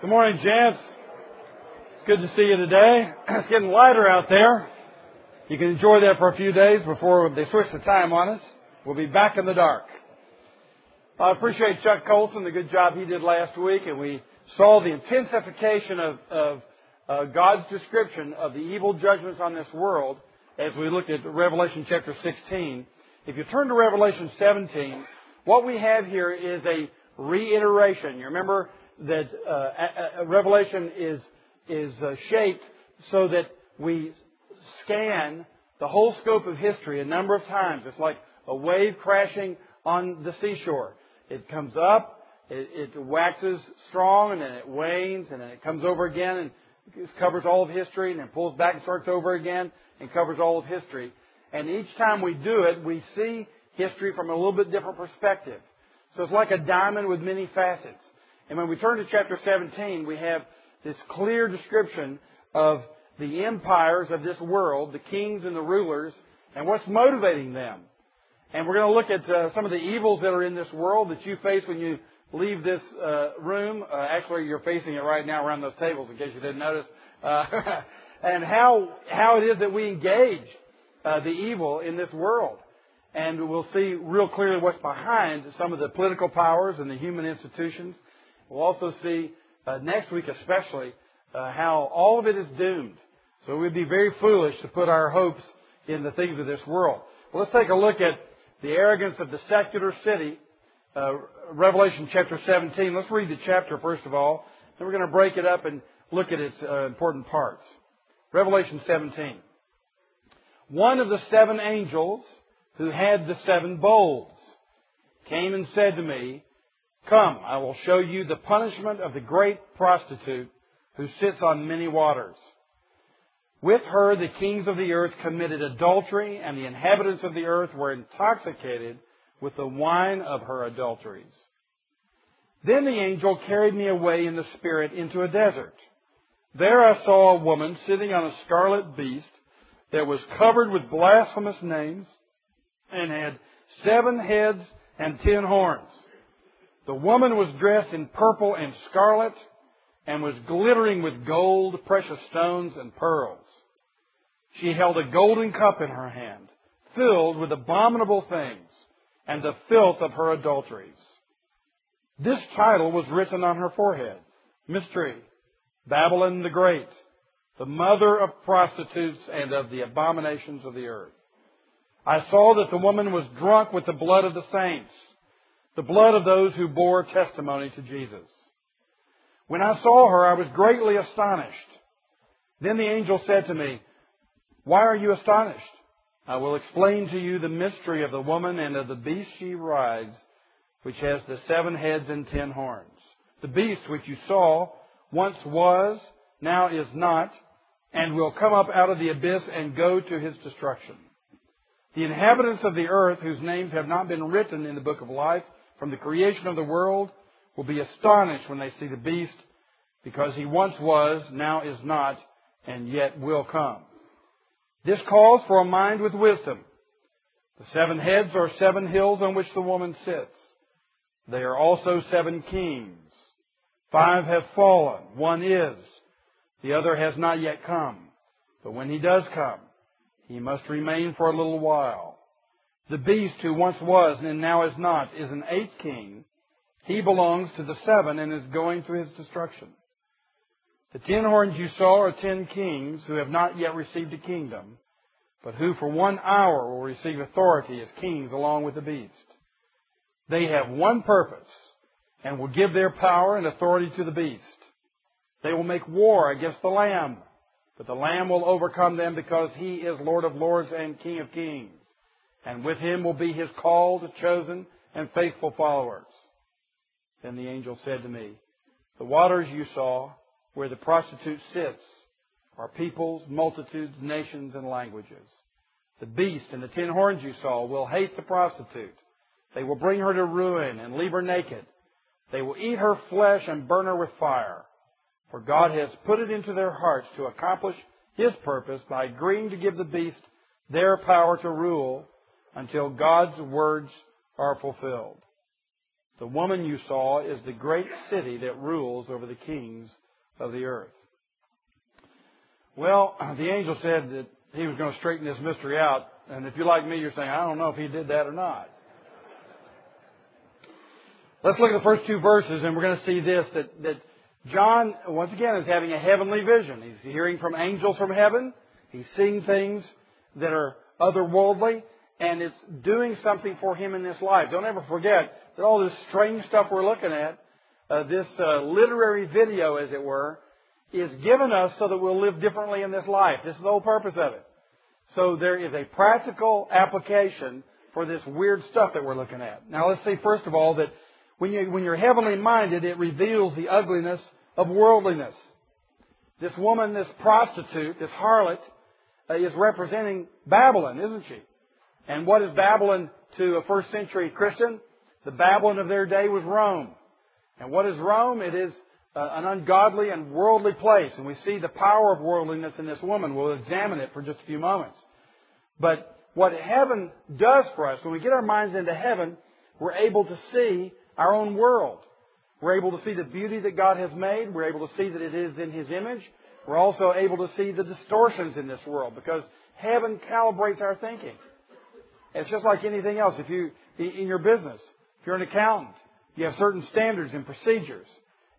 Good morning, gents. It's good to see you today. It's getting lighter out there. You can enjoy that for a few days before they switch the time on us. We'll be back in the dark. I appreciate Chuck Colson, the good job he did last week, and we saw the intensification of, of uh, God's description of the evil judgments on this world as we looked at Revelation chapter 16. If you turn to Revelation 17, what we have here is a reiteration. You remember that uh, Revelation is is uh, shaped so that we scan the whole scope of history a number of times. It's like a wave crashing on the seashore. It comes up, it, it waxes strong, and then it wanes, and then it comes over again and covers all of history, and then pulls back and starts over again and covers all of history. And each time we do it, we see history from a little bit different perspective. So it's like a diamond with many facets. And when we turn to chapter 17, we have this clear description of the empires of this world, the kings and the rulers, and what's motivating them. And we're going to look at uh, some of the evils that are in this world that you face when you leave this uh, room. Uh, actually, you're facing it right now around those tables, in case you didn't notice. Uh, and how how it is that we engage uh, the evil in this world. And we'll see real clearly what's behind some of the political powers and the human institutions. We'll also see uh, next week, especially, uh, how all of it is doomed. So we'd be very foolish to put our hopes in the things of this world. Well, let's take a look at the arrogance of the secular city, uh, Revelation chapter 17. Let's read the chapter first of all. Then we're going to break it up and look at its uh, important parts. Revelation 17. One of the seven angels who had the seven bowls came and said to me, Come, I will show you the punishment of the great prostitute who sits on many waters. With her, the kings of the earth committed adultery, and the inhabitants of the earth were intoxicated with the wine of her adulteries. Then the angel carried me away in the spirit into a desert. There I saw a woman sitting on a scarlet beast that was covered with blasphemous names and had seven heads and ten horns. The woman was dressed in purple and scarlet and was glittering with gold, precious stones, and pearls. She held a golden cup in her hand, filled with abominable things and the filth of her adulteries. This title was written on her forehead Mystery, Babylon the Great, the mother of prostitutes and of the abominations of the earth. I saw that the woman was drunk with the blood of the saints, the blood of those who bore testimony to Jesus. When I saw her, I was greatly astonished. Then the angel said to me, Why are you astonished? I will explain to you the mystery of the woman and of the beast she rides, which has the seven heads and ten horns. The beast which you saw once was, now is not, and will come up out of the abyss and go to his destruction. The inhabitants of the earth, whose names have not been written in the book of life from the creation of the world, will be astonished when they see the beast, because he once was, now is not, and yet will come. This calls for a mind with wisdom. The seven heads are seven hills on which the woman sits. They are also seven kings. Five have fallen. One is. The other has not yet come. But when he does come, he must remain for a little while. The beast who once was and now is not is an eighth king. He belongs to the seven and is going to his destruction. The ten horns you saw are ten kings who have not yet received a kingdom, but who for one hour will receive authority as kings along with the beast. They have one purpose and will give their power and authority to the beast. They will make war against the Lamb, but the Lamb will overcome them because he is Lord of lords and King of kings. And with him will be his called, chosen, and faithful followers. Then the angel said to me, The waters you saw, where the prostitute sits, are peoples, multitudes, nations, and languages. The beast and the ten horns you saw will hate the prostitute. They will bring her to ruin and leave her naked. They will eat her flesh and burn her with fire. For God has put it into their hearts to accomplish His purpose by agreeing to give the beast their power to rule until God's words are fulfilled. The woman you saw is the great city that rules over the kings of the earth. Well, the angel said that he was going to straighten this mystery out. And if you're like me, you're saying, I don't know if he did that or not. Let's look at the first two verses and we're going to see this, that, that John, once again, is having a heavenly vision. He's hearing from angels from heaven. He's seeing things that are otherworldly and it's doing something for him in this life. Don't ever forget that all this strange stuff we're looking at, uh, this uh, literary video, as it were, is given us so that we'll live differently in this life. This is the whole purpose of it. So there is a practical application for this weird stuff that we're looking at. Now let's see first of all that when, you, when you're heavenly minded, it reveals the ugliness of worldliness. This woman, this prostitute, this harlot, uh, is representing Babylon, isn't she? And what is Babylon to a first century Christian? The Babylon of their day was Rome. And what is Rome? It is uh, an ungodly and worldly place. And we see the power of worldliness in this woman. We'll examine it for just a few moments. But what heaven does for us, when we get our minds into heaven, we're able to see our own world. We're able to see the beauty that God has made. We're able to see that it is in His image. We're also able to see the distortions in this world because heaven calibrates our thinking. It's just like anything else. If you, in your business, if you're an accountant, you have certain standards and procedures.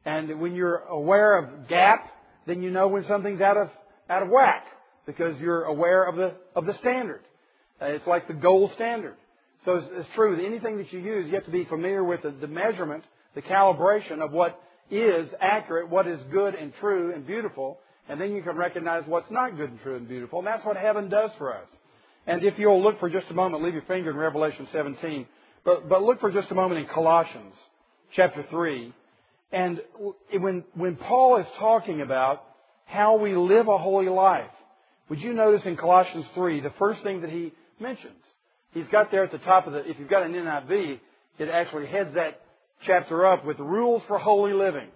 And when you're aware of GAAP, then you know when something's out of, out of whack because you're aware of the, of the standard. Uh, it's like the gold standard. So it's, it's true that anything that you use, you have to be familiar with the, the measurement, the calibration of what is accurate, what is good and true and beautiful, and then you can recognize what's not good and true and beautiful. And that's what heaven does for us. And if you'll look for just a moment, leave your finger in Revelation 17, but, but look for just a moment in Colossians chapter 3. And when, when Paul is talking about how we live a holy life, would you notice in Colossians 3, the first thing that he mentions? He's got there at the top of the, if you've got an NIV, it actually heads that chapter up with rules for holy living.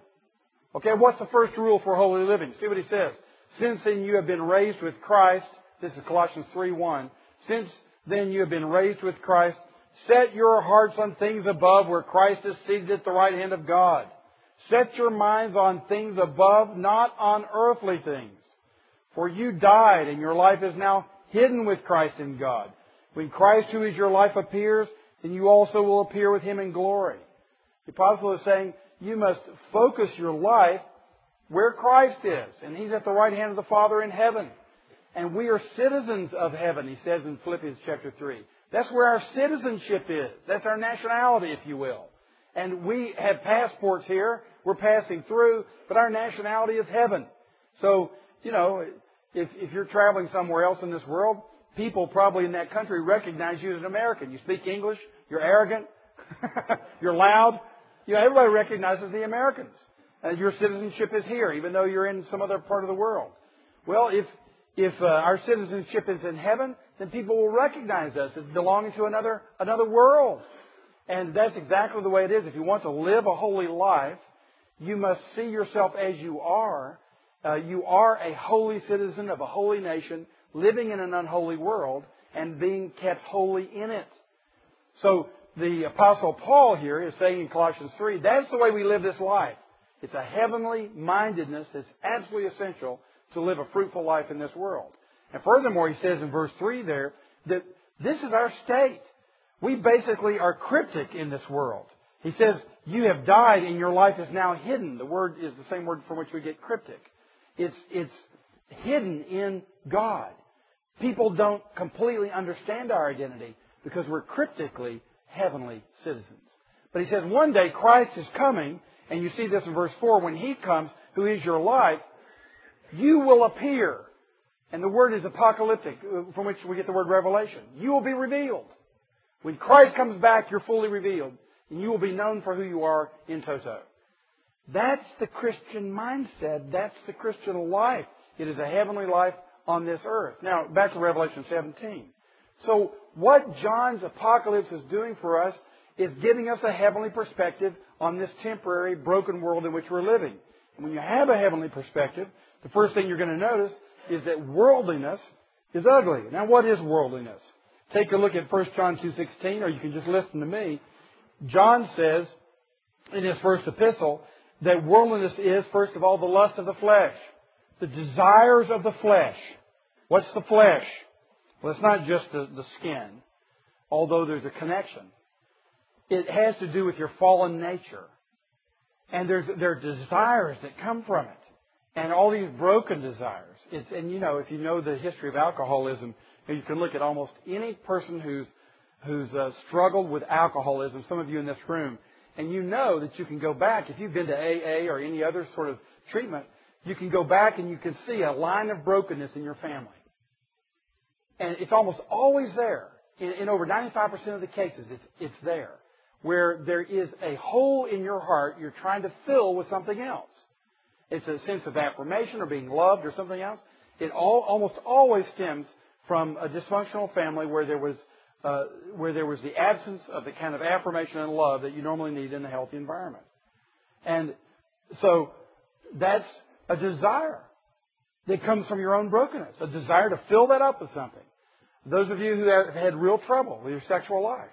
Okay, what's the first rule for holy living? See what he says. Since then you have been raised with Christ, this is Colossians 3 1. Since then you have been raised with Christ, set your hearts on things above where Christ is seated at the right hand of God. Set your minds on things above, not on earthly things. For you died, and your life is now hidden with Christ in God. When Christ, who is your life, appears, then you also will appear with him in glory. The apostle is saying you must focus your life where Christ is, and he's at the right hand of the Father in heaven. And we are citizens of heaven, he says in Philippians chapter 3. That's where our citizenship is. That's our nationality, if you will. And we have passports here we're passing through, but our nationality is heaven. So, you know, if, if you're traveling somewhere else in this world, people probably in that country recognize you as an American. You speak English, you're arrogant, you're loud. You know, everybody recognizes the Americans. And your citizenship is here, even though you're in some other part of the world. Well, if, if uh, our citizenship is in heaven, then people will recognize us as belonging to another, another world. And that's exactly the way it is. If you want to live a holy life, you must see yourself as you are. Uh, you are a holy citizen of a holy nation, living in an unholy world, and being kept holy in it. So the Apostle Paul here is saying in Colossians 3, that's the way we live this life. It's a heavenly mindedness that's absolutely essential to live a fruitful life in this world. And furthermore, he says in verse 3 there that this is our state. We basically are cryptic in this world. He says, You have died and your life is now hidden. The word is the same word from which we get cryptic. It's, it's hidden in God. People don't completely understand our identity because we're cryptically heavenly citizens. But he says, One day Christ is coming, and you see this in verse 4 when he comes, who is your life, you will appear. And the word is apocalyptic, uh, from which we get the word revelation. You will be revealed. When Christ comes back, you're fully revealed and you will be known for who you are in toto. That's the Christian mindset. That's the Christian life. It is a heavenly life on this earth. Now, back to Revelation 17. So, what John's apocalypse is doing for us is giving us a heavenly perspective on this temporary, broken world in which we're living. And when you have a heavenly perspective, the first thing you're going to notice is that worldliness is ugly. Now, what is worldliness? Take a look at 1 John 2.16, or you can just listen to me. John says in his first epistle that worldliness is, first of all, the lust of the flesh, the desires of the flesh. What's the flesh? Well, it's not just the, the skin, although there's a connection. It has to do with your fallen nature. And there's, there are desires that come from it. And all these broken desires. It's, and you know, if you know the history of alcoholism, you can look at almost any person who's, who's uh, struggled with alcoholism, some of you in this room, and you know that you can go back, if you've been to AA or any other sort of treatment, you can go back and you can see a line of brokenness in your family. And it's almost always there. In, in over 95% of the cases, it's, it's there. Where there is a hole in your heart you're trying to fill with something else. It's a sense of affirmation or being loved or something else. It all, almost always stems from a dysfunctional family where there was uh, where there was the absence of the kind of affirmation and love that you normally need in a healthy environment. And so that's a desire that comes from your own brokenness, a desire to fill that up with something. Those of you who have had real trouble with your sexual life,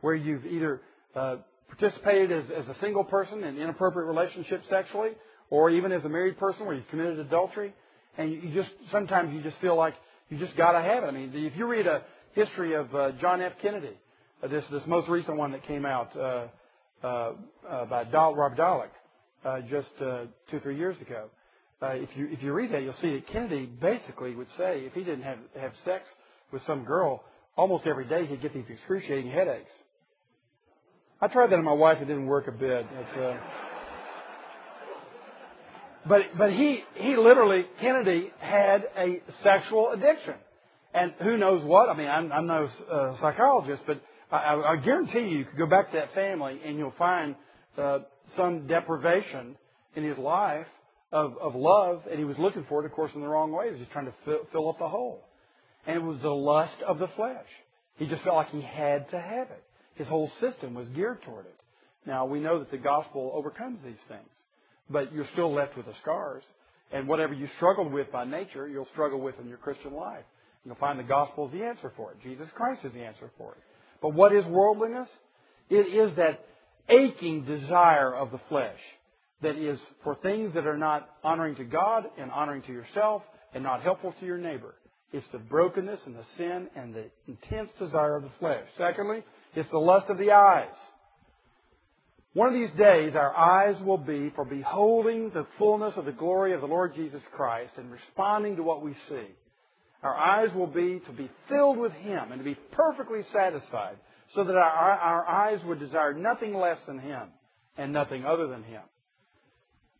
where you've either uh, participated as, as a single person in inappropriate relationships sexually, or even as a married person where you've committed adultery, and you, you just sometimes you just feel like you just got to have it. I mean, if you read a history of uh, John F. Kennedy, uh, this this most recent one that came out uh, uh, uh by Dol- Rob Dallek uh, just uh, two three years ago. Uh, if you if you read that, you'll see that Kennedy basically would say if he didn't have have sex with some girl almost every day, he'd get these excruciating headaches. I tried that on my wife; it didn't work a bit. It's, uh, but but he he literally Kennedy had a sexual addiction. And who knows what? I mean, I'm, I'm no uh, psychologist, but I, I guarantee you, you could go back to that family and you'll find uh, some deprivation in his life of, of love, and he was looking for it, of course, in the wrong way. He was just trying to fill, fill up the hole. And it was the lust of the flesh. He just felt like he had to have it. His whole system was geared toward it. Now, we know that the gospel overcomes these things, but you're still left with the scars. And whatever you struggled with by nature, you'll struggle with in your Christian life. You'll find the gospel is the answer for it. Jesus Christ is the answer for it. But what is worldliness? It is that aching desire of the flesh that is for things that are not honoring to God and honoring to yourself and not helpful to your neighbor. It's the brokenness and the sin and the intense desire of the flesh. Secondly, it's the lust of the eyes. One of these days, our eyes will be for beholding the fullness of the glory of the Lord Jesus Christ and responding to what we see. Our eyes will be to be filled with Him and to be perfectly satisfied so that our, our eyes would desire nothing less than Him and nothing other than Him.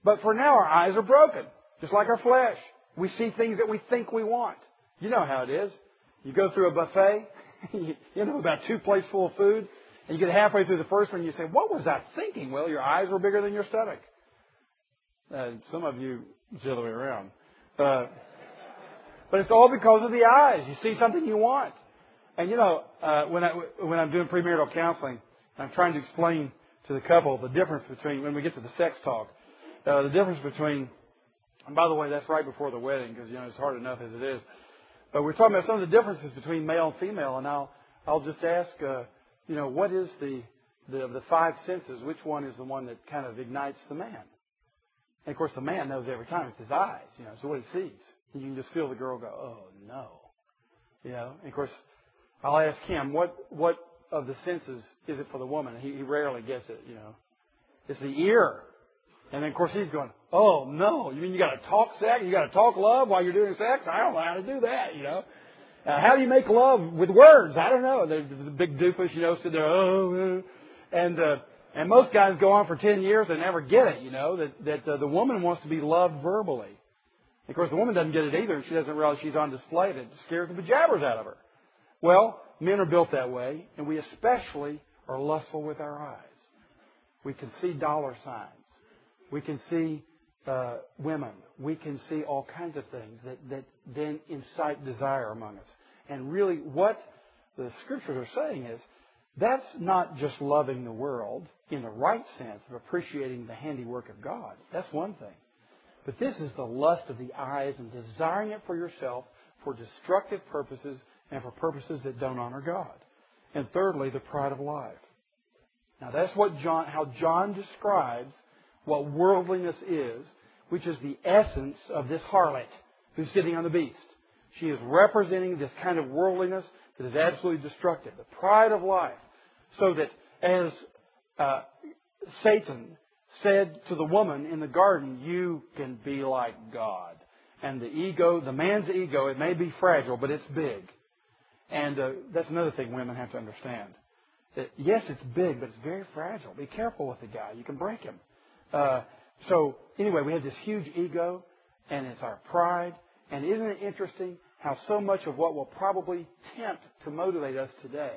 But for now, our eyes are broken, just like our flesh. We see things that we think we want. You know how it is. You go through a buffet, you know, about two plates full of food, and you get halfway through the first one, and you say, What was I thinking? Well, your eyes were bigger than your stomach. Uh, some of you, it's the other way around. Uh, but it's all because of the eyes. You see something you want. And you know, uh, when I when I'm doing premarital counseling, I'm trying to explain to the couple the difference between when we get to the sex talk, uh, the difference between. And by the way, that's right before the wedding because you know it's hard enough as it is. But we're talking about some of the differences between male and female, and I'll I'll just ask, uh, you know, what is the the the five senses? Which one is the one that kind of ignites the man? And of course, the man knows every time it's his eyes, you know, so what he sees. You can just feel the girl go, oh no. You know, and of course, I'll ask him, what, what of the senses is it for the woman? He, he rarely gets it, you know. It's the ear. And then of course he's going, oh no, you mean you gotta talk sex? You gotta talk love while you're doing sex? I don't know how to do that, you know. Uh, how do you make love with words? I don't know. The, the big doofus, you know, sit there, oh, and, uh, and most guys go on for 10 years and never get it, you know, that, that uh, the woman wants to be loved verbally. Of course, the woman doesn't get it either, and she doesn't realize she's on display. It scares the bejabbers out of her. Well, men are built that way, and we especially are lustful with our eyes. We can see dollar signs. We can see uh, women. We can see all kinds of things that, that then incite desire among us. And really, what the scriptures are saying is that's not just loving the world in the right sense of appreciating the handiwork of God. That's one thing. But this is the lust of the eyes and desiring it for yourself for destructive purposes and for purposes that don't honor God. And thirdly, the pride of life. Now that's what John, how John describes what worldliness is, which is the essence of this harlot who's sitting on the beast. She is representing this kind of worldliness that is absolutely destructive, the pride of life. So that as uh, Satan said to the woman in the garden, you can be like God. And the ego, the man's ego, it may be fragile, but it's big. And uh, that's another thing women have to understand. That, yes, it's big, but it's very fragile. Be careful with the guy. You can break him. Uh, so anyway, we have this huge ego, and it's our pride. And isn't it interesting how so much of what will probably tempt to motivate us today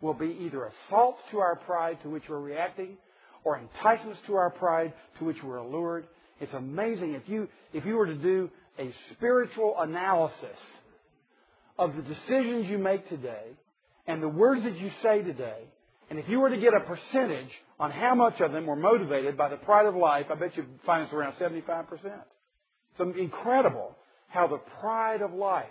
will be either assaults to our pride to which we're reacting, or enticements to our pride to which we're allured. It's amazing if you if you were to do a spiritual analysis of the decisions you make today and the words that you say today, and if you were to get a percentage on how much of them were motivated by the pride of life, I bet you'd find it's around 75%. It's incredible how the pride of life,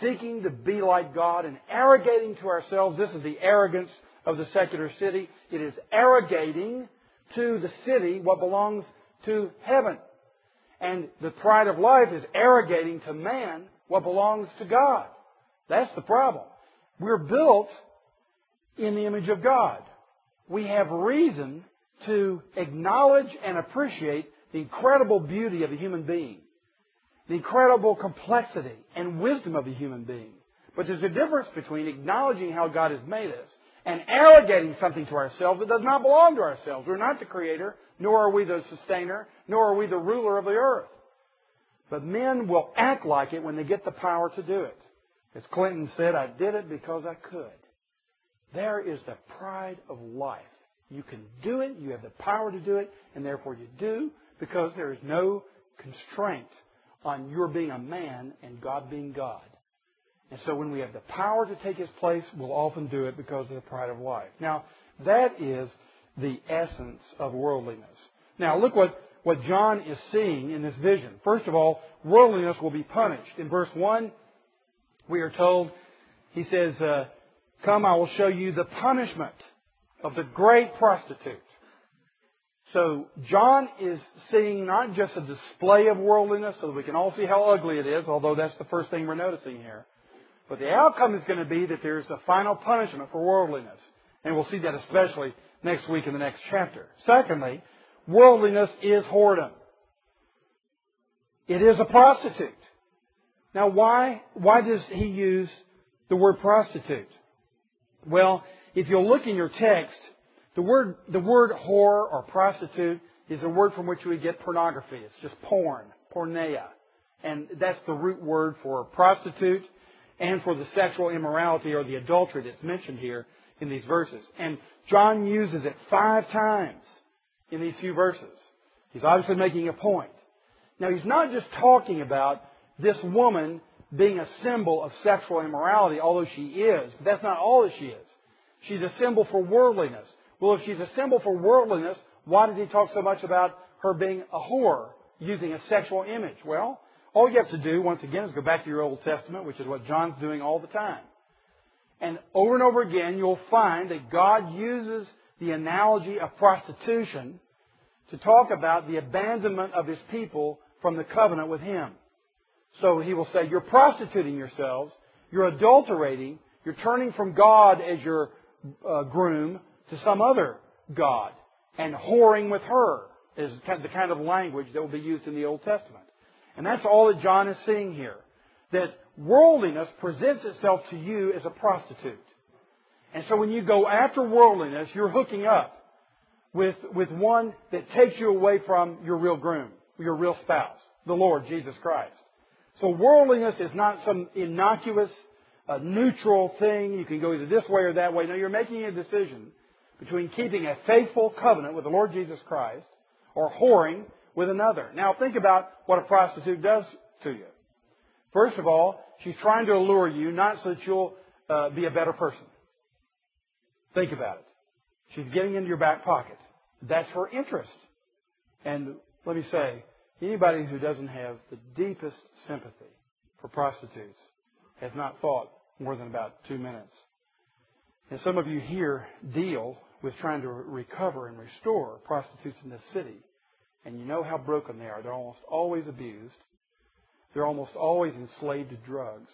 seeking to be like God and arrogating to ourselves, this is the arrogance of the secular city. It is arrogating to the city what belongs to heaven. And the pride of life is arrogating to man what belongs to God. That's the problem. We're built in the image of God. We have reason to acknowledge and appreciate the incredible beauty of a human being, the incredible complexity and wisdom of a human being. But there's a difference between acknowledging how God has made us and arrogating something to ourselves that does not belong to ourselves. We're not the creator, nor are we the sustainer, nor are we the ruler of the earth. But men will act like it when they get the power to do it. As Clinton said, I did it because I could. There is the pride of life. You can do it, you have the power to do it, and therefore you do because there is no constraint on your being a man and God being God. And so when we have the power to take His place, we'll often do it because of the pride of life. Now, that is the essence of worldliness. Now, look what, what John is seeing in this vision. First of all, worldliness will be punished. In verse 1, we are told, he says, uh, Come, I will show you the punishment of the great prostitute. So John is seeing not just a display of worldliness so that we can all see how ugly it is, although that's the first thing we're noticing here. But the outcome is going to be that there's a final punishment for worldliness. And we'll see that especially next week in the next chapter. Secondly, worldliness is whoredom. It is a prostitute. Now why, why does he use the word prostitute? Well, if you'll look in your text, the word, the word whore or prostitute is a word from which we get pornography. It's just porn, porneia. And that's the root word for prostitute and for the sexual immorality or the adultery that's mentioned here in these verses. And John uses it five times in these few verses. He's obviously making a point. Now, he's not just talking about this woman being a symbol of sexual immorality, although she is. But that's not all that she is. She's a symbol for worldliness. Well, if she's a symbol for worldliness, why did he talk so much about her being a whore, using a sexual image? Well, all you have to do, once again, is go back to your Old Testament, which is what John's doing all the time. And over and over again, you'll find that God uses the analogy of prostitution to talk about the abandonment of His people from the covenant with Him. So he will say, You're prostituting yourselves, you're adulterating, you're turning from God as your uh, groom to some other God, and whoring with her is the kind of language that will be used in the Old Testament. And that's all that John is seeing here. That worldliness presents itself to you as a prostitute. And so when you go after worldliness, you're hooking up with, with one that takes you away from your real groom, your real spouse, the Lord Jesus Christ. So worldliness is not some innocuous, uh, neutral thing. You can go either this way or that way. No, you're making a decision between keeping a faithful covenant with the Lord Jesus Christ or whoring with another. Now think about what a prostitute does to you. First of all, she's trying to allure you not so that you'll uh, be a better person. Think about it. She's getting into your back pocket. That's her interest. And let me say, Anybody who doesn't have the deepest sympathy for prostitutes has not thought more than about two minutes. And some of you here deal with trying to recover and restore prostitutes in this city. And you know how broken they are. They're almost always abused. They're almost always enslaved to drugs.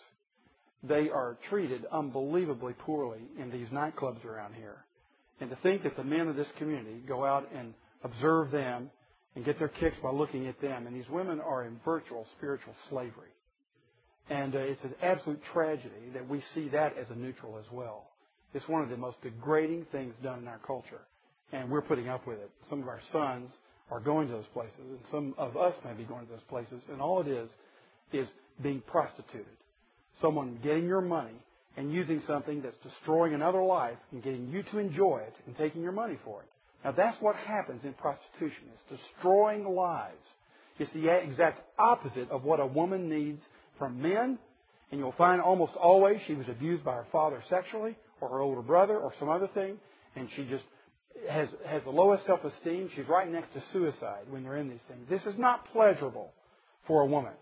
They are treated unbelievably poorly in these nightclubs around here. And to think that the men of this community go out and observe them and get their kicks by looking at them, and these women are in virtual spiritual slavery. And uh, it's an absolute tragedy that we see that as a neutral as well. It's one of the most degrading things done in our culture. And we're putting up with it. Some of our sons are going to those places, and some of us may be going to those places, and all it is is being prostituted. Someone getting your money and using something that's destroying another life and getting you to enjoy it and taking your money for it. Now that's what happens in prostitution. It's destroying lives. It's the exact opposite of what a woman needs from men. And you'll find almost always she was abused by her father sexually or her older brother or some other thing. And she just has, has the lowest self-esteem. She's right next to suicide when they're in these things. This is not pleasurable for a woman.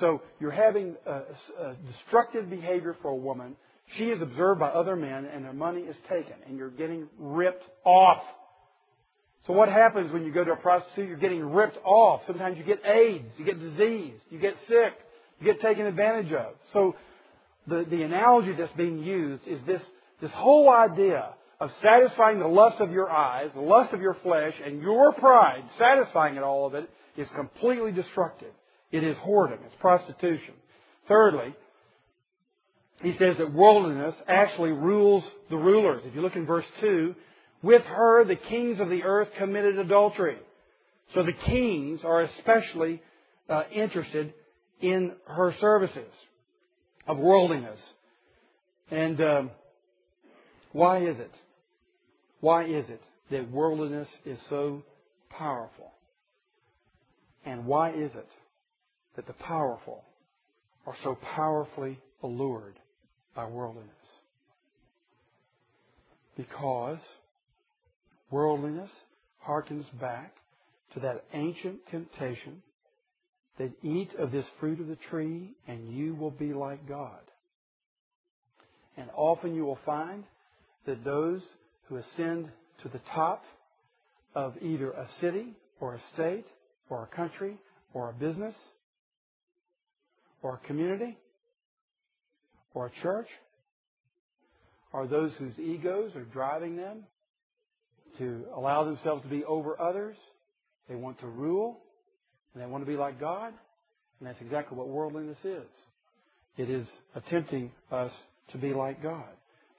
So you're having a, a destructive behavior for a woman. She is observed by other men and their money is taken and you're getting ripped off. So what happens when you go to a prostitute? You're getting ripped off. Sometimes you get AIDS, you get disease, you get sick, you get taken advantage of. So the, the analogy that's being used is this, this whole idea of satisfying the lust of your eyes, the lust of your flesh, and your pride, satisfying it all of it, is completely destructive. It is whoredom. It's prostitution. Thirdly, he says that worldliness actually rules the rulers. If you look in verse 2, with her the kings of the earth committed adultery. So the kings are especially uh, interested in her services of worldliness. And um, why is it? Why is it that worldliness is so powerful? And why is it that the powerful are so powerfully allured by worldliness? Because worldliness harkens back to that ancient temptation that eat of this fruit of the tree and you will be like God. And often you will find that those who ascend to the top of either a city or a state or a country or a business or a community or a church are those whose egos are driving them to allow themselves to be over others. They want to rule and they want to be like God. And that's exactly what worldliness is. It is attempting us to be like God.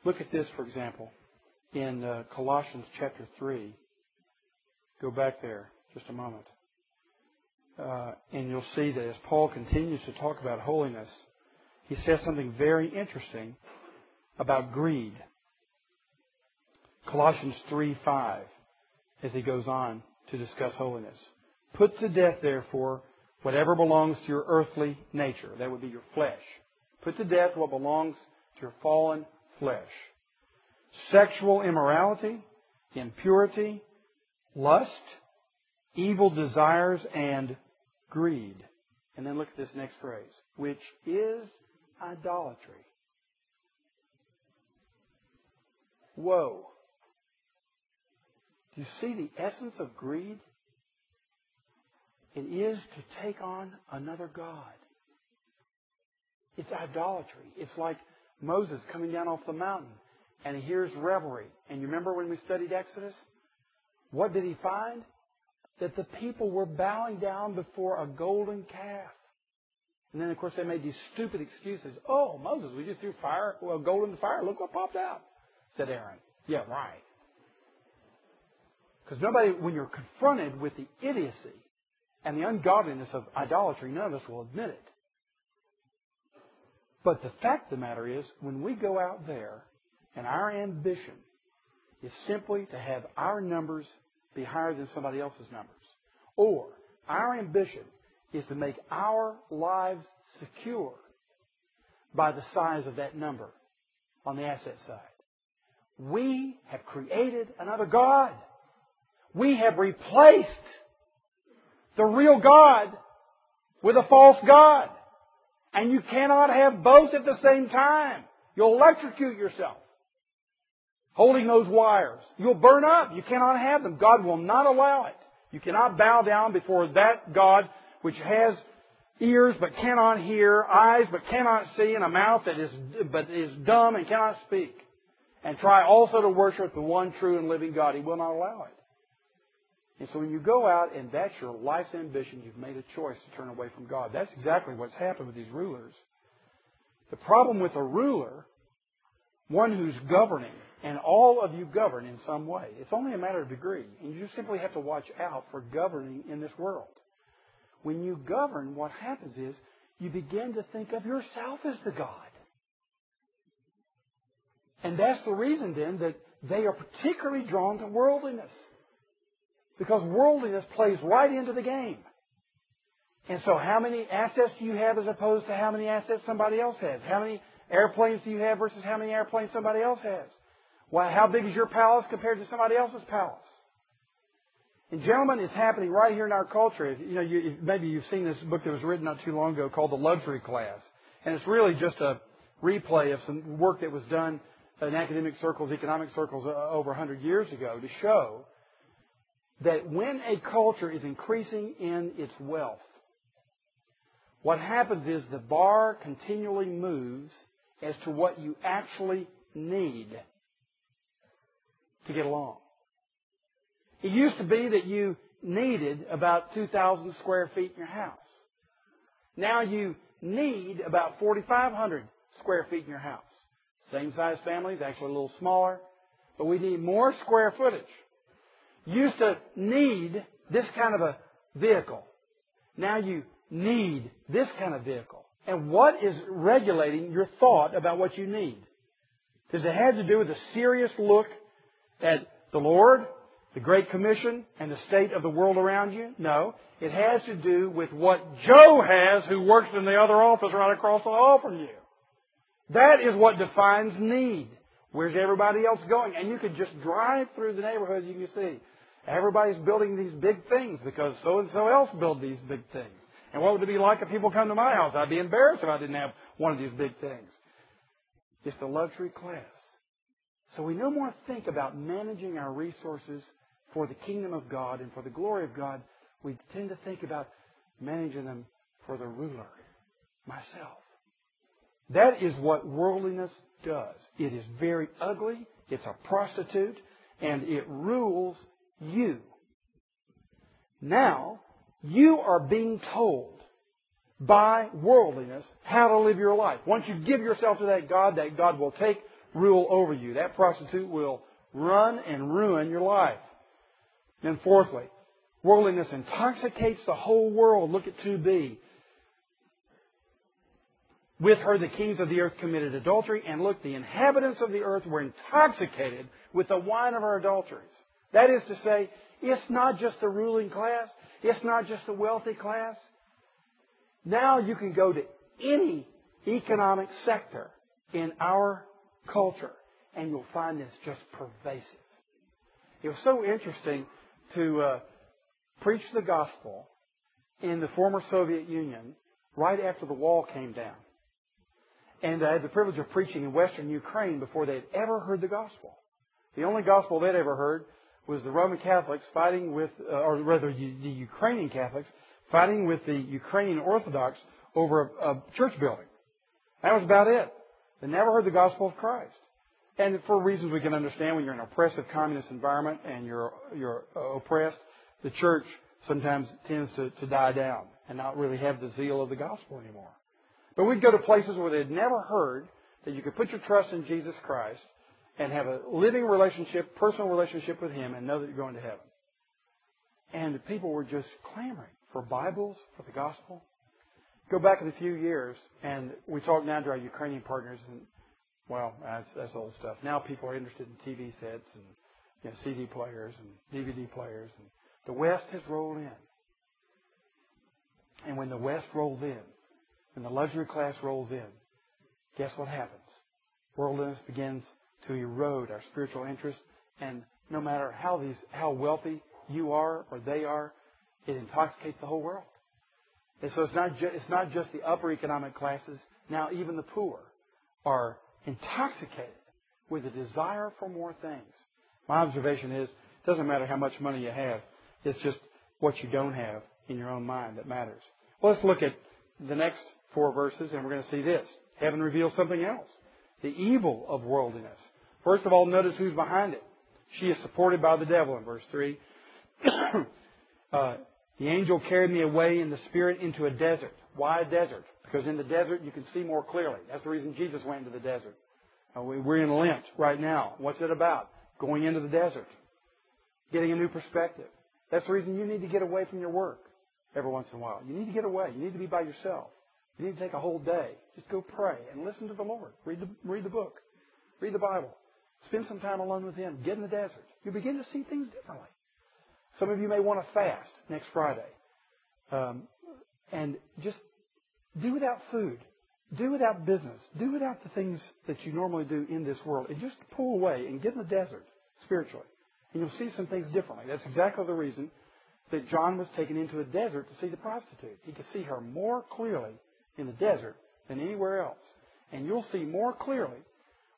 Look at this, for example, in uh, Colossians chapter 3. Go back there just a moment. Uh, and you'll see that as Paul continues to talk about holiness, he says something very interesting about greed. Colossians 3 5, as he goes on to discuss holiness. Put to death, therefore, whatever belongs to your earthly nature. That would be your flesh. Put to death what belongs to your fallen flesh. Sexual immorality, impurity, lust, evil desires, and greed. And then look at this next phrase, which is idolatry. Whoa. You see the essence of greed? It is to take on another God. It's idolatry. It's like Moses coming down off the mountain and he hears revelry. And you remember when we studied Exodus? What did he find? That the people were bowing down before a golden calf. And then, of course, they made these stupid excuses. Oh, Moses, we just threw fire, well, gold in the fire. Look what popped out, said Aaron. Yeah, right. Because nobody, when you're confronted with the idiocy and the ungodliness of idolatry, none of us will admit it. But the fact of the matter is, when we go out there and our ambition is simply to have our numbers be higher than somebody else's numbers, or our ambition is to make our lives secure by the size of that number on the asset side. We have created another God. We have replaced the real God with a false God. And you cannot have both at the same time. You'll electrocute yourself. holding those wires. You'll burn up. You cannot have them. God will not allow it. You cannot bow down before that God which has ears but cannot hear, eyes but cannot see, and a mouth that is but is dumb and cannot speak. And try also to worship the one true and living God. He will not allow it. And so when you go out and that's your life's ambition, you've made a choice to turn away from God. That's exactly what's happened with these rulers. The problem with a ruler, one who's governing, and all of you govern in some way. It's only a matter of degree. And you simply have to watch out for governing in this world. When you govern, what happens is you begin to think of yourself as the God. And that's the reason then that they are particularly drawn to worldliness. Because worldliness plays right into the game. And so how many assets do you have as opposed to how many assets somebody else has? How many airplanes do you have versus how many airplanes somebody else has? How big is your palace compared to somebody else's palace? And gentlemen, it's happening right here in our culture. You know, you, maybe you've seen this book that was written not too long ago called The Luxury Class. And it's really just a replay of some work that was done in academic circles, economic circles uh, over 100 years ago to show that when a culture is increasing in its wealth, what happens is the bar continually moves as to what you actually need to get along. It used to be that you needed about 2,000 square feet in your house. Now you need about 4,500 square feet in your house. Same size families, actually a little smaller, but we need more square footage. Used to need this kind of a vehicle. Now you need this kind of vehicle. And what is regulating your thought about what you need? Does it have to do with a serious look at the Lord, the Great Commission, and the state of the world around you? No. It has to do with what Joe has who works in the other office right across the hall from you. That is what defines need. Where's everybody else going? And you could just drive through the neighborhoods, you can see. Everybody's building these big things because so and so else built these big things. And what would it be like if people come to my house? I'd be embarrassed if I didn't have one of these big things. It's the luxury class. So we no more think about managing our resources for the kingdom of God and for the glory of God. We tend to think about managing them for the ruler, myself. That is what worldliness does. It is very ugly. It's a prostitute and it rules you. Now, you are being told by worldliness how to live your life. Once you give yourself to that God, that God will take rule over you. That prostitute will run and ruin your life. And fourthly, worldliness intoxicates the whole world. Look at 2b. With her the kings of the earth committed adultery, and look, the inhabitants of the earth were intoxicated with the wine of her adulteries. That is to say, it's not just the ruling class, it's not just the wealthy class. Now you can go to any economic sector in our culture and you'll find this just pervasive. It was so interesting to uh, preach the gospel in the former Soviet Union right after the wall came down. And I had the privilege of preaching in Western Ukraine before they had ever heard the gospel. The only gospel they'd ever heard was the Roman Catholics fighting with, uh, or rather the Ukrainian Catholics fighting with the Ukrainian Orthodox over a, a church building. That was about it. They never heard the gospel of Christ. And for reasons we can understand, when you're in an oppressive communist environment and you're, you're uh, oppressed, the church sometimes tends to, to die down and not really have the zeal of the gospel anymore. But we'd go to places where they'd never heard that you could put your trust in Jesus Christ and have a living relationship, personal relationship with Him and know that you're going to heaven. And the people were just clamoring for Bibles, for the gospel. Go back in a few years, and we talk now to our Ukrainian partners, and well, that's, that's old stuff. Now people are interested in TV sets and you know, CD players and DVD players, and the West has rolled in. And when the West rolls in, when the luxury class rolls in, guess what happens? Worldliness begins to erode our spiritual interest. And no matter how these, how wealthy you are or they are, it intoxicates the whole world. And so it's not, ju- it's not just the upper economic classes. Now even the poor are intoxicated with a desire for more things. My observation is it doesn't matter how much money you have, it's just what you don't have in your own mind that matters. Well, let's look at the next four verses and we're going to see this. Heaven reveals something else. The evil of worldliness. First of all, notice who's behind it. She is supported by the devil in verse 3. uh, the angel carried me away in the spirit into a desert. Why a desert? Because in the desert you can see more clearly. That's the reason Jesus went into the desert. Uh, we're in Lent right now. What's it about? Going into the desert. Getting a new perspective. That's the reason you need to get away from your work every once in a while. You need to get away. You need to be by yourself. You need to take a whole day. Just go pray and listen to the Lord. Read the, read the book. Read the Bible. Spend some time alone with Him. Get in the desert. You begin to see things differently. Some of you may want to fast next Friday. Um, and just do without food. Do without business. Do without the things that you normally do in this world. And just pull away and get in the desert spiritually. And you'll see some things differently. That's exactly the reason that John was taken into a desert to see the prostitute. He could see her more clearly in the desert than anywhere else. And you'll see more clearly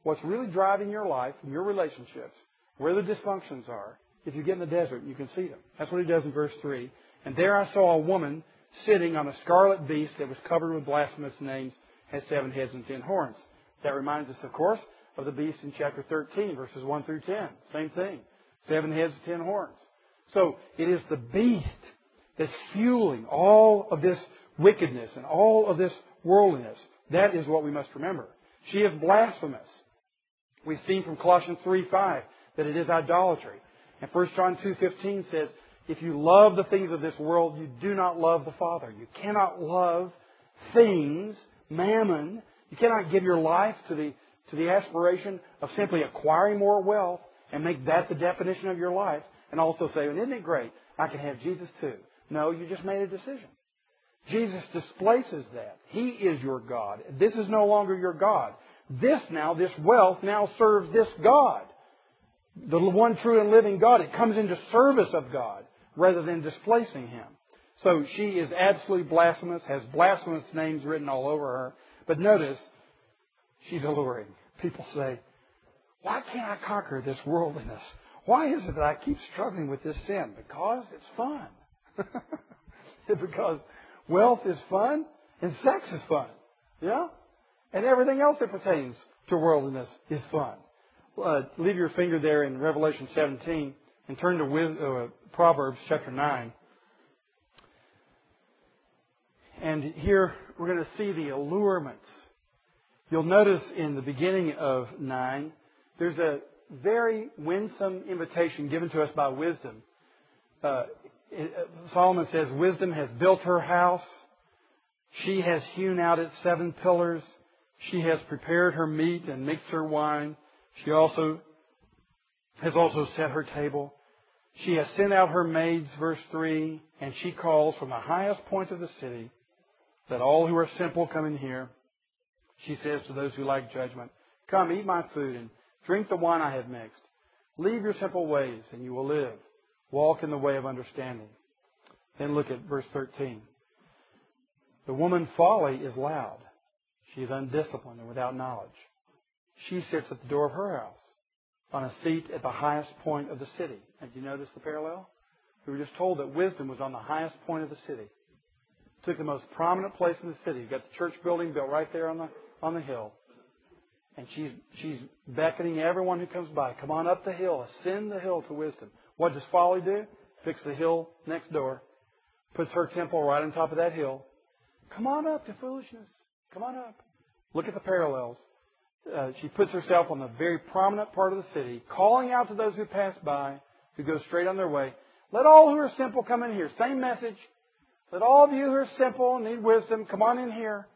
what's really driving your life and your relationships, where the dysfunctions are. If you get in the desert, you can see them. That's what he does in verse 3. And there I saw a woman sitting on a scarlet beast that was covered with blasphemous names, has seven heads and ten horns. That reminds us, of course, of the beast in chapter 13, verses 1 through 10. Same thing. Seven heads, ten horns. So it is the beast that's fueling all of this wickedness and all of this worldliness. That is what we must remember. She is blasphemous. We've seen from Colossians 3 5 that it is idolatry. And 1 John 2.15 says, if you love the things of this world, you do not love the Father. You cannot love things, mammon. You cannot give your life to the, to the aspiration of simply acquiring more wealth and make that the definition of your life and also say, isn't it great? I can have Jesus too. No, you just made a decision. Jesus displaces that. He is your God. This is no longer your God. This now, this wealth now serves this God. The one true and living God. It comes into service of God rather than displacing Him. So she is absolutely blasphemous, has blasphemous names written all over her. But notice, she's alluring. People say, why can't I conquer this worldliness? Why is it that I keep struggling with this sin? Because it's fun. because wealth is fun and sex is fun. Yeah? And everything else that pertains to worldliness is fun. Uh, leave your finger there in Revelation 17 and turn to uh, Proverbs chapter 9. And here we're going to see the allurements. You'll notice in the beginning of 9, there's a very winsome invitation given to us by wisdom. Uh, Solomon says, Wisdom has built her house. She has hewn out its seven pillars. She has prepared her meat and mixed her wine. She also has also set her table. She has sent out her maids, verse 3, and she calls from the highest point of the city that all who are simple come in here. She says to those who like judgment, Come, eat my food and Drink the wine I have mixed. Leave your simple ways, and you will live. Walk in the way of understanding. Then look at verse 13. The woman folly is loud. She is undisciplined and without knowledge. She sits at the door of her house on a seat at the highest point of the city. And do you notice the parallel? We were just told that wisdom was on the highest point of the city. Took the most prominent place in the city. You've got the church building built right there on the, on the hill. And she's, she's beckoning everyone who comes by. Come on up the hill. Ascend the hill to wisdom. What does folly do? Fix the hill next door. Puts her temple right on top of that hill. Come on up to foolishness. Come on up. Look at the parallels. Uh, she puts herself on the very prominent part of the city, calling out to those who pass by, who go straight on their way. Let all who are simple come in here. Same message. Let all of you who are simple and need wisdom come on in here.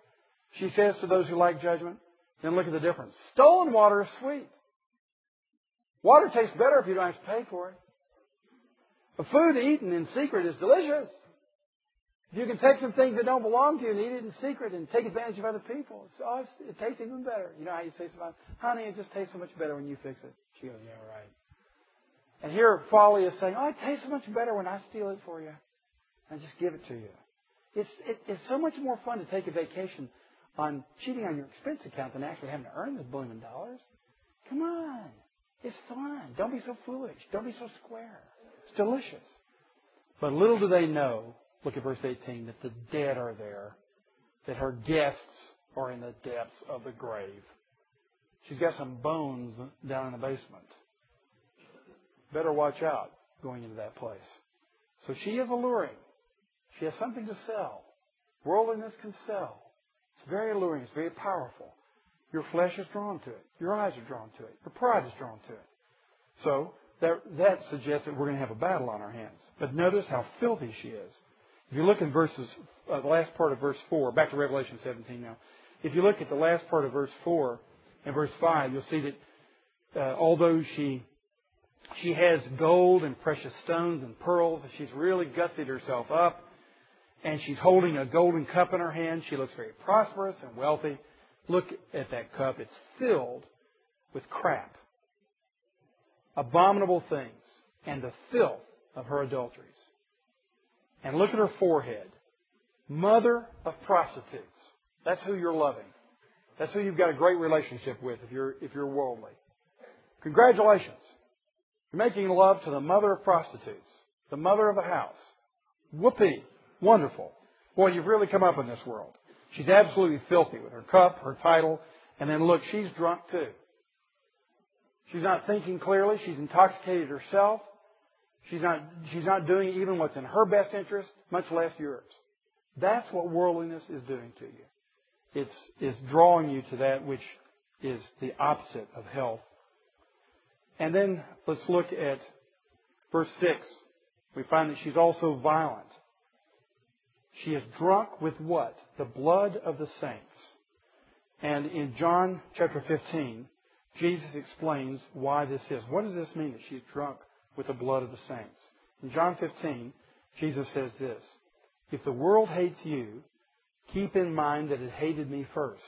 She says to those who like judgment. Then look at the difference. Stolen water is sweet. Water tastes better if you don't have to pay for it. But food eaten in secret is delicious. You can take some things that don't belong to you and eat it in secret and take advantage of other people, oh, it tastes even better. You know how you say sometimes, honey, it just tastes so much better when you fix it. She goes, yeah, right. And here Folly is saying, oh, it tastes so much better when I steal it for you and just give it to you. It's, it, it's so much more fun to take a vacation on cheating on your expense account than actually having to earn the billion dollars. Come on. It's fun. Don't be so foolish. Don't be so square. It's delicious. But little do they know, look at verse 18, that the dead are there, that her guests are in the depths of the grave. She's got some bones down in the basement. Better watch out going into that place. So she is alluring. She has something to sell. Worldliness can sell. It's very alluring. It's very powerful. Your flesh is drawn to it. Your eyes are drawn to it. Your pride is drawn to it. So that, that suggests that we're going to have a battle on our hands. But notice how filthy she is. If you look in verses, uh, the last part of verse 4, back to Revelation 17 now. If you look at the last part of verse 4 and verse 5, you'll see that uh, although she she has gold and precious stones and pearls, and she's really gussied herself up, and she's holding a golden cup in her hand. She looks very prosperous and wealthy. Look at that cup. It's filled with crap, abominable things, and the filth of her adulteries. And look at her forehead. Mother of prostitutes. That's who you're loving. That's who you've got a great relationship with if you're, if you're worldly. Congratulations. You're making love to the mother of prostitutes, the mother of a house. Whoopee. Wonderful. Boy, you've really come up in this world. She's absolutely filthy with her cup, her title, and then look, she's drunk too. She's not thinking clearly. She's intoxicated herself. She's not, she's not doing even what's in her best interest, much less yours. That's what worldliness is doing to you. It's, it's drawing you to that which is the opposite of health. And then let's look at verse 6. We find that she's also violent. She is drunk with what? The blood of the saints. And in John chapter 15, Jesus explains why this is. What does this mean that she's drunk with the blood of the saints? In John 15, Jesus says this If the world hates you, keep in mind that it hated me first.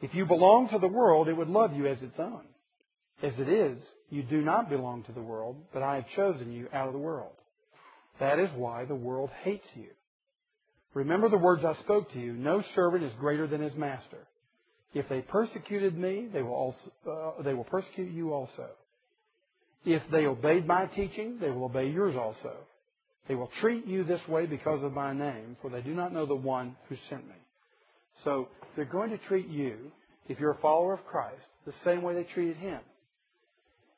If you belong to the world, it would love you as its own. As it is, you do not belong to the world, but I have chosen you out of the world. That is why the world hates you. Remember the words I spoke to you. No servant is greater than his master. If they persecuted me, they will, also, uh, they will persecute you also. If they obeyed my teaching, they will obey yours also. They will treat you this way because of my name, for they do not know the one who sent me. So they're going to treat you, if you're a follower of Christ, the same way they treated him.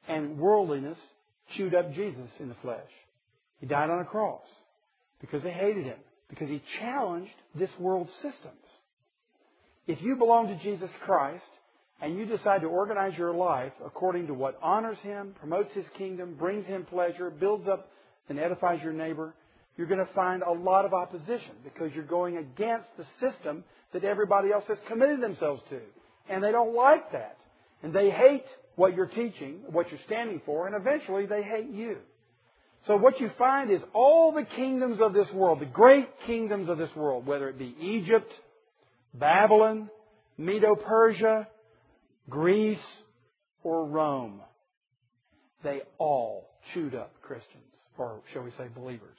And worldliness chewed up Jesus in the flesh. He died on a cross because they hated him because he challenged this world's systems. If you belong to Jesus Christ and you decide to organize your life according to what honors him, promotes his kingdom, brings him pleasure, builds up and edifies your neighbor, you're going to find a lot of opposition because you're going against the system that everybody else has committed themselves to. And they don't like that. And they hate what you're teaching, what you're standing for, and eventually they hate you. So what you find is all the kingdoms of this world, the great kingdoms of this world, whether it be Egypt, Babylon, Medo-Persia, Greece, or Rome, they all chewed up Christians, or shall we say believers.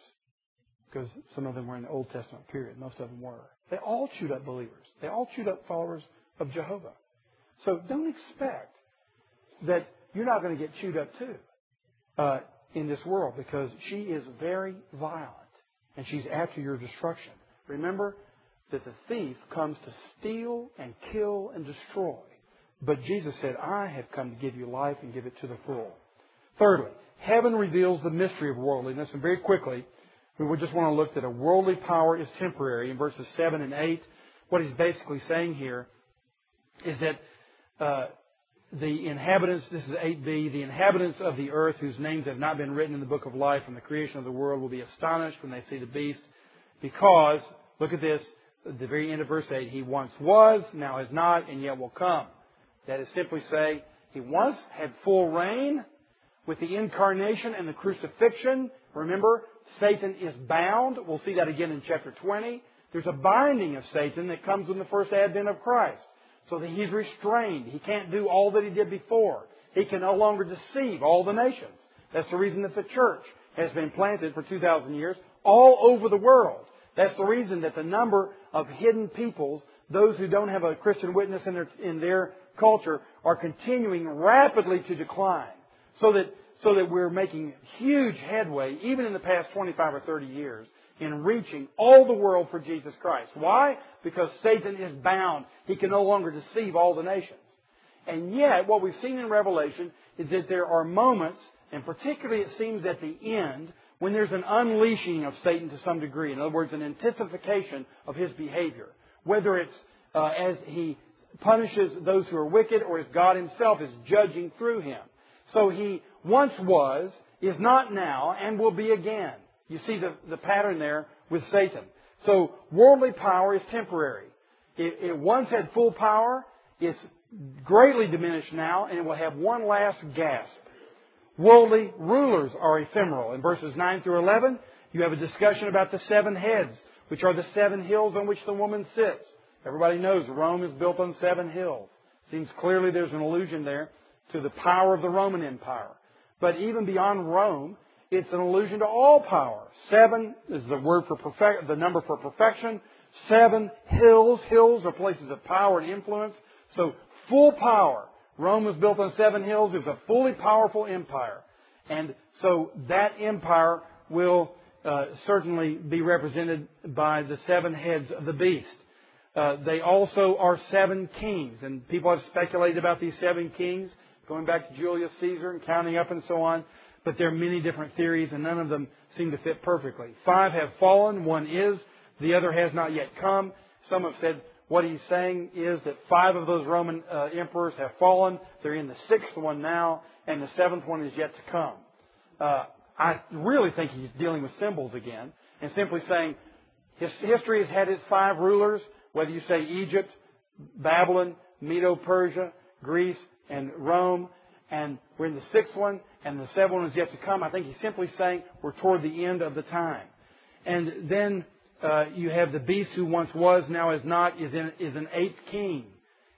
Because some of them were in the Old Testament period. Most of them were. They all chewed up believers. They all chewed up followers of Jehovah. So don't expect that you're not going to get chewed up too. Uh, in this world because she is very violent and she's after your destruction. Remember that the thief comes to steal and kill and destroy. But Jesus said, I have come to give you life and give it to the full. Thirdly, heaven reveals the mystery of worldliness. And very quickly, we would just want to look that a worldly power is temporary. In verses 7 and 8, what he's basically saying here is that uh, the inhabitants, this is 8b, the inhabitants of the earth whose names have not been written in the book of life from the creation of the world will be astonished when they see the beast because, look at this, at the very end of verse 8, he once was, now is not, and yet will come. That is simply say, he once had full reign with the incarnation and the crucifixion. Remember, Satan is bound. We'll see that again in chapter 20. There's a binding of Satan that comes in the first advent of Christ. So that he's restrained. He can't do all that he did before. He can no longer deceive all the nations. That's the reason that the church has been planted for 2,000 years all over the world. That's the reason that the number of hidden peoples, those who don't have a Christian witness in their, in their culture are continuing rapidly to decline. So that, so that we're making huge headway, even in the past 25 or 30 years, in reaching all the world for Jesus Christ. Why? Because Satan is bound. He can no longer deceive all the nations. And yet, what we've seen in Revelation is that there are moments, and particularly it seems at the end, when there's an unleashing of Satan to some degree. In other words, an intensification of his behavior. Whether it's uh, as he punishes those who are wicked or as God himself is judging through him. So he once was, is not now, and will be again. You see the, the pattern there with Satan. So worldly power is temporary. It, it once had full power. It's greatly diminished now, and it will have one last gasp. Worldly rulers are ephemeral. In verses 9 through 11, you have a discussion about the seven heads, which are the seven hills on which the woman sits. Everybody knows Rome is built on seven hills. Seems clearly there's an allusion there to the power of the Roman Empire. But even beyond Rome, it's an allusion to all power. Seven is the word for perfect, the number for perfection. Seven hills. Hills are places of power and influence. So full power. Rome was built on seven hills. It was a fully powerful empire. And so that empire will uh, certainly be represented by the seven heads of the beast. Uh, they also are seven kings, and people have speculated about these seven kings, going back to Julius Caesar and counting up and so on. But there are many different theories, and none of them seem to fit perfectly. Five have fallen, one is, the other has not yet come. Some have said what he's saying is that five of those Roman uh, emperors have fallen. They're in the sixth one now, and the seventh one is yet to come. Uh, I really think he's dealing with symbols again, and simply saying his history has had its five rulers, whether you say Egypt, Babylon, Medo-Persia, Greece, and Rome, and we're in the sixth one, and the seventh one is yet to come. I think he's simply saying we're toward the end of the time. And then uh, you have the beast who once was, now is not, is, in, is an eighth king.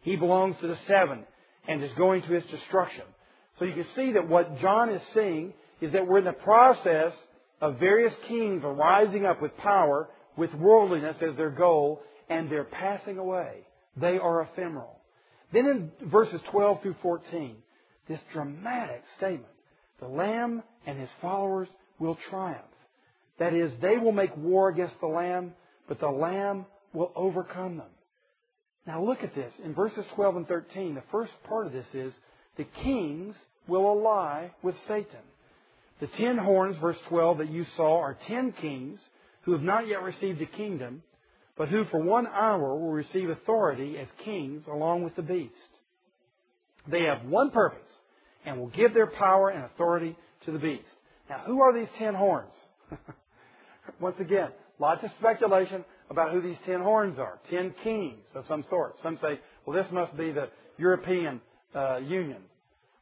He belongs to the seven and is going to his destruction. So you can see that what John is seeing is that we're in the process of various kings arising up with power, with worldliness as their goal, and they're passing away. They are ephemeral. Then in verses 12 through 14, this dramatic statement the Lamb and his followers will triumph. That is, they will make war against the Lamb, but the Lamb will overcome them. Now look at this. In verses 12 and 13, the first part of this is the kings will ally with Satan. The ten horns, verse 12, that you saw are ten kings who have not yet received a kingdom, but who for one hour will receive authority as kings along with the beast. They have one purpose and will give their power and authority to the beast. Now, who are these ten horns? Once again, lots of speculation about who these ten horns are. Ten kings of some sort. Some say, well, this must be the European uh, Union.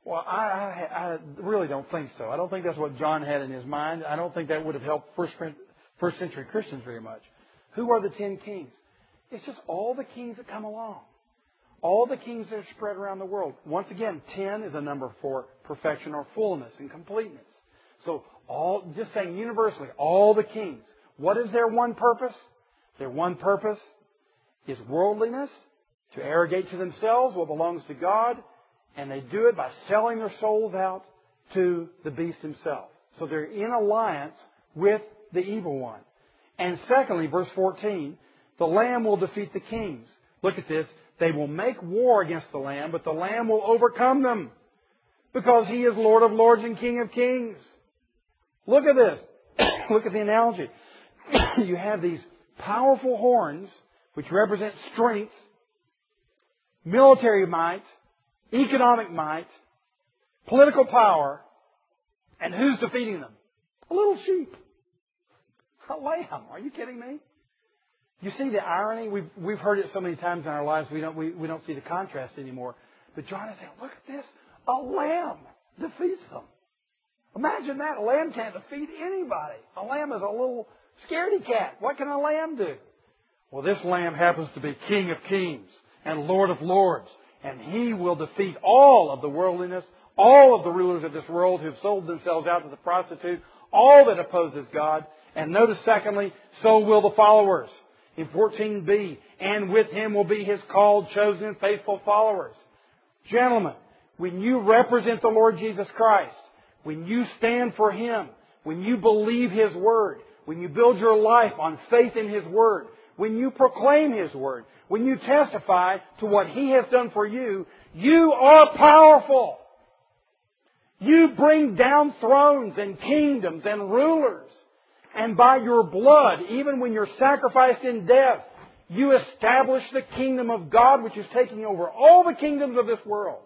Well, I, I, I, really don't think so. I don't think that's what John had in his mind. I don't think that would have helped first, first century Christians very much. Who are the ten kings? It's just all the kings that come along. All the kings that are spread around the world. Once again, ten is a number for perfection or fullness and completeness. So all, just saying universally, all the kings. What is their one purpose? Their one purpose is worldliness, to arrogate to themselves what belongs to God, and they do it by selling their souls out to the beast himself. So they're in alliance with the evil one. And secondly, verse 14, the Lamb will defeat the kings. Look at this. They will make war against the Lamb, but the Lamb will overcome them because he is Lord of lords and King of kings. Look at this. Look at the analogy. you have these powerful horns, which represent strength, military might, economic might, political power, and who's defeating them? A little sheep. A lamb. Are you kidding me? You see the irony? We've, we've heard it so many times in our lives, we don't, we, we don't see the contrast anymore. But John is saying, look at this. A lamb defeats them. Imagine that. A lamb can't defeat anybody. A lamb is a little scaredy cat. What can a lamb do? Well, this lamb happens to be King of Kings and Lord of Lords. And he will defeat all of the worldliness, all of the rulers of this world who've sold themselves out to the prostitute, all that opposes God. And notice secondly, so will the followers. In 14b, and with him will be his called, chosen, faithful followers. Gentlemen, when you represent the Lord Jesus Christ, when you stand for Him, when you believe His Word, when you build your life on faith in His Word, when you proclaim His Word, when you testify to what He has done for you, you are powerful. You bring down thrones and kingdoms and rulers. And by your blood, even when you're sacrificed in death, you establish the kingdom of God which is taking over all the kingdoms of this world.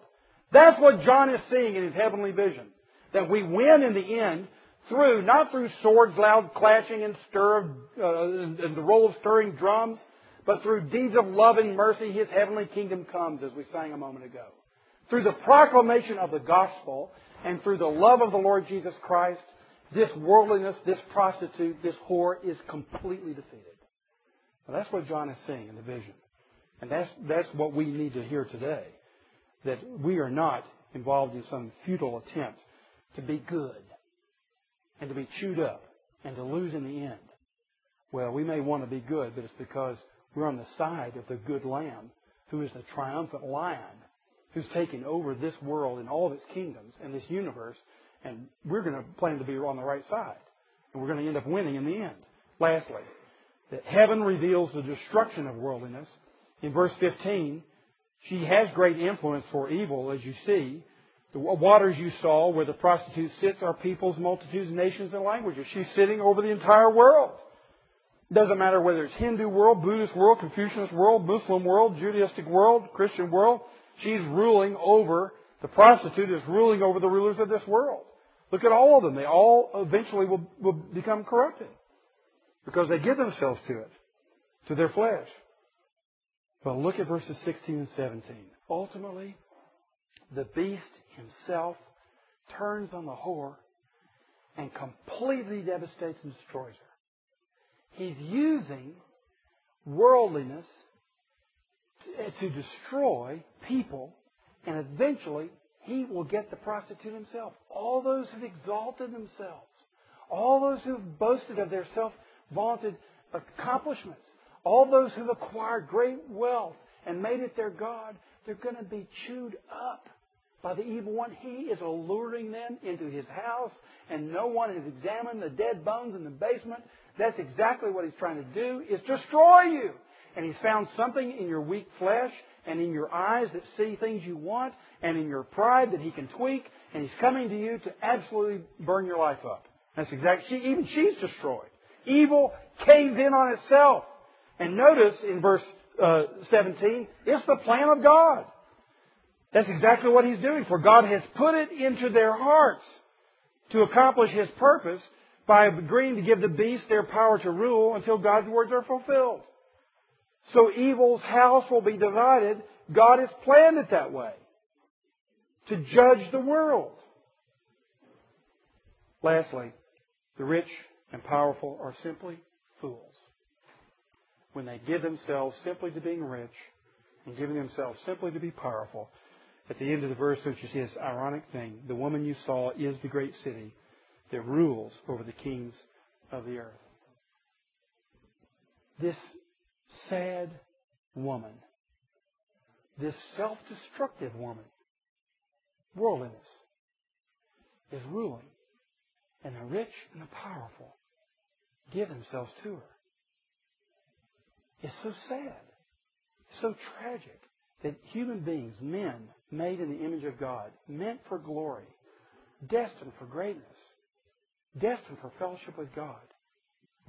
That's what John is seeing in his heavenly vision. That we win in the end through, not through swords, loud clashing and stir, of uh, and the roll of stirring drums, but through deeds of love and mercy, His heavenly kingdom comes, as we sang a moment ago. Through the proclamation of the gospel, and through the love of the Lord Jesus Christ, this worldliness, this prostitute, this whore is completely defeated. Well, that's what John is seeing in the vision. And that's, that's what we need to hear today. That we are not involved in some futile attempt to be good and to be chewed up and to lose in the end. Well, we may want to be good, but it's because we're on the side of the good lamb who is the triumphant lion who's taken over this world and all of its kingdoms and this universe, and we're going to plan to be on the right side. And we're going to end up winning in the end. Lastly, that heaven reveals the destruction of worldliness. In verse 15, she has great influence for evil, as you see, the waters you saw where the prostitute sits are peoples, multitudes, nations, and languages. She's sitting over the entire world. It doesn't matter whether it's Hindu world, Buddhist world, Confucianist world, Muslim world, Judaistic world, Christian world. She's ruling over, the prostitute is ruling over the rulers of this world. Look at all of them. They all eventually will, will become corrupted because they give themselves to it, to their flesh. But look at verses 16 and 17. Ultimately, the beast himself turns on the whore and completely devastates and destroys her. He's using worldliness to destroy people, and eventually he will get the prostitute himself. All those who've exalted themselves, all those who've boasted of their self vaunted accomplishments, all those who've acquired great wealth and made it their God, they're going to be chewed up by the evil one. He is alluring them into his house, and no one has examined the dead bones in the basement. That's exactly what he's trying to do, is destroy you. And he's found something in your weak flesh and in your eyes that see things you want and in your pride that he can tweak, and he's coming to you to absolutely burn your life up. That's exactly, she, even she's destroyed. Evil caves in on itself. And notice in verse uh, 17, it's the plan of God. That's exactly what he's doing. For God has put it into their hearts to accomplish his purpose by agreeing to give the beast their power to rule until God's words are fulfilled. So evil's house will be divided. God has planned it that way. To judge the world. Lastly, the rich and powerful are simply fools. When they give themselves simply to being rich and giving themselves simply to be powerful, at the end of the verse, which is this ironic thing, the woman you saw is the great city that rules over the kings of the earth. This sad woman, this self-destructive woman, worldliness, is ruling. And the rich and the powerful give themselves to her. It's so sad, so tragic that human beings, men, made in the image of God, meant for glory, destined for greatness, destined for fellowship with God,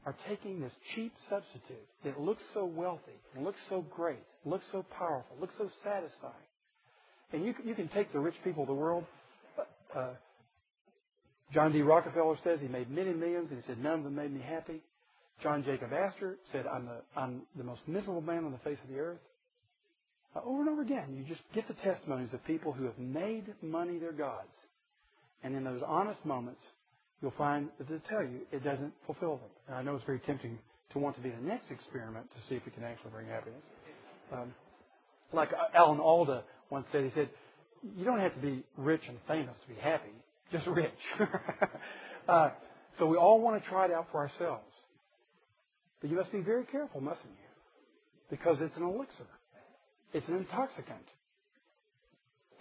are taking this cheap substitute that looks so wealthy, looks so great, looks so powerful, looks so satisfying. And you, you can take the rich people of the world. Uh, John D. Rockefeller says he made many millions, and he said none of them made me happy. John Jacob Astor said, I'm the, I'm the most miserable man on the face of the earth. Uh, over and over again, you just get the testimonies of people who have made money their gods. And in those honest moments, you'll find that they tell you it doesn't fulfill them. And I know it's very tempting to want to be the next experiment to see if it can actually bring happiness. Um, like uh, Alan Alda once said, he said, you don't have to be rich and famous to be happy, just rich. uh, so we all want to try it out for ourselves. But you must be very careful, mustn't you? Because it's an elixir. It's an intoxicant.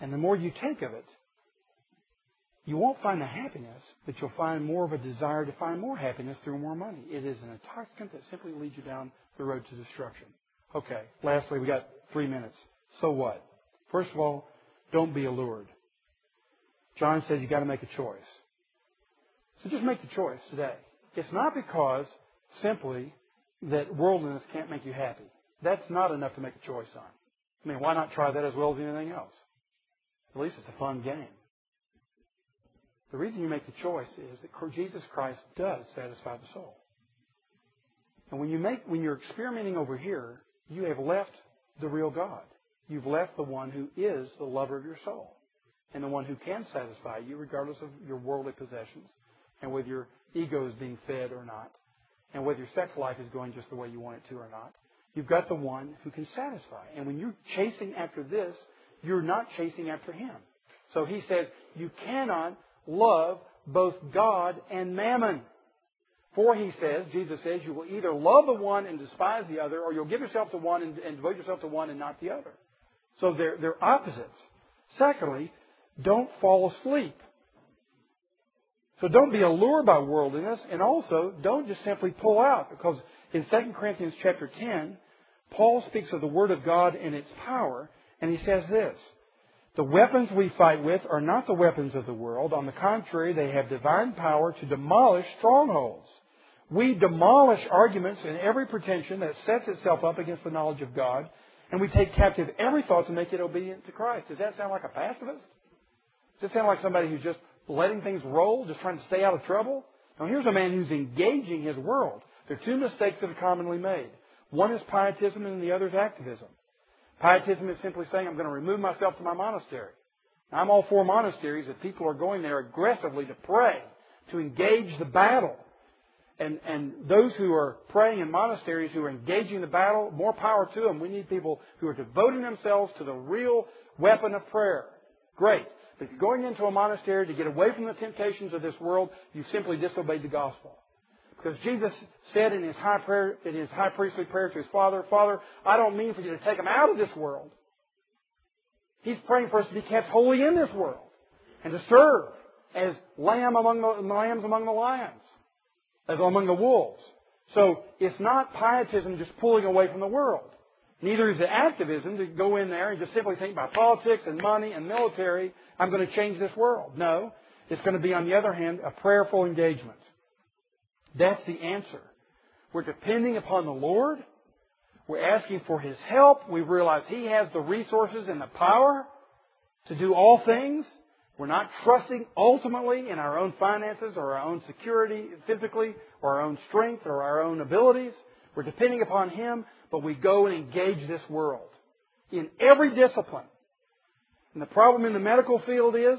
And the more you take of it, you won't find the happiness, but you'll find more of a desire to find more happiness through more money. It is an intoxicant that simply leads you down the road to destruction. Okay, lastly, we got three minutes. So what? First of all, don't be allured. John says you've got to make a choice. So just make the choice today. It's not because simply that worldliness can't make you happy. That's not enough to make a choice on. I mean, why not try that as well as anything else? At least it's a fun game. The reason you make the choice is that Jesus Christ does satisfy the soul. And when you make, when you're experimenting over here, you have left the real God. You've left the one who is the lover of your soul and the one who can satisfy you regardless of your worldly possessions and whether your ego is being fed or not and whether your sex life is going just the way you want it to or not. You've got the one who can satisfy. And when you're chasing after this, you're not chasing after him. So he says, you cannot love both God and mammon. For he says, Jesus says, you will either love the one and despise the other, or you'll give yourself to one and, and devote yourself to one and not the other. So they're, they're opposites. Secondly, don't fall asleep. So don't be allured by worldliness, and also don't just simply pull out, because in 2 Corinthians chapter 10, Paul speaks of the Word of God and its power, and he says this The weapons we fight with are not the weapons of the world. On the contrary, they have divine power to demolish strongholds. We demolish arguments and every pretension that sets itself up against the knowledge of God, and we take captive every thought to make it obedient to Christ. Does that sound like a pacifist? Does that sound like somebody who's just letting things roll, just trying to stay out of trouble? Now, here's a man who's engaging his world. There are two mistakes that are commonly made. One is pietism and the other is activism. Pietism is simply saying, I'm going to remove myself to my monastery. Now, I'm all for monasteries that people are going there aggressively to pray, to engage the battle. And, and those who are praying in monasteries who are engaging the battle, more power to them. We need people who are devoting themselves to the real weapon of prayer. Great. But going into a monastery to get away from the temptations of this world, you've simply disobeyed the gospel. Because Jesus said in his high prayer, in his high priestly prayer to his Father, Father, I don't mean for you to take them out of this world. He's praying for us to be kept holy in this world and to serve as lamb among the lambs among the lions, as among the wolves. So it's not pietism just pulling away from the world. Neither is it activism to go in there and just simply think about politics and money and military, I'm going to change this world. No. It's going to be, on the other hand, a prayerful engagement. That's the answer. We're depending upon the Lord. We're asking for His help. We realize He has the resources and the power to do all things. We're not trusting ultimately in our own finances or our own security physically or our own strength or our own abilities. We're depending upon Him, but we go and engage this world in every discipline. And the problem in the medical field is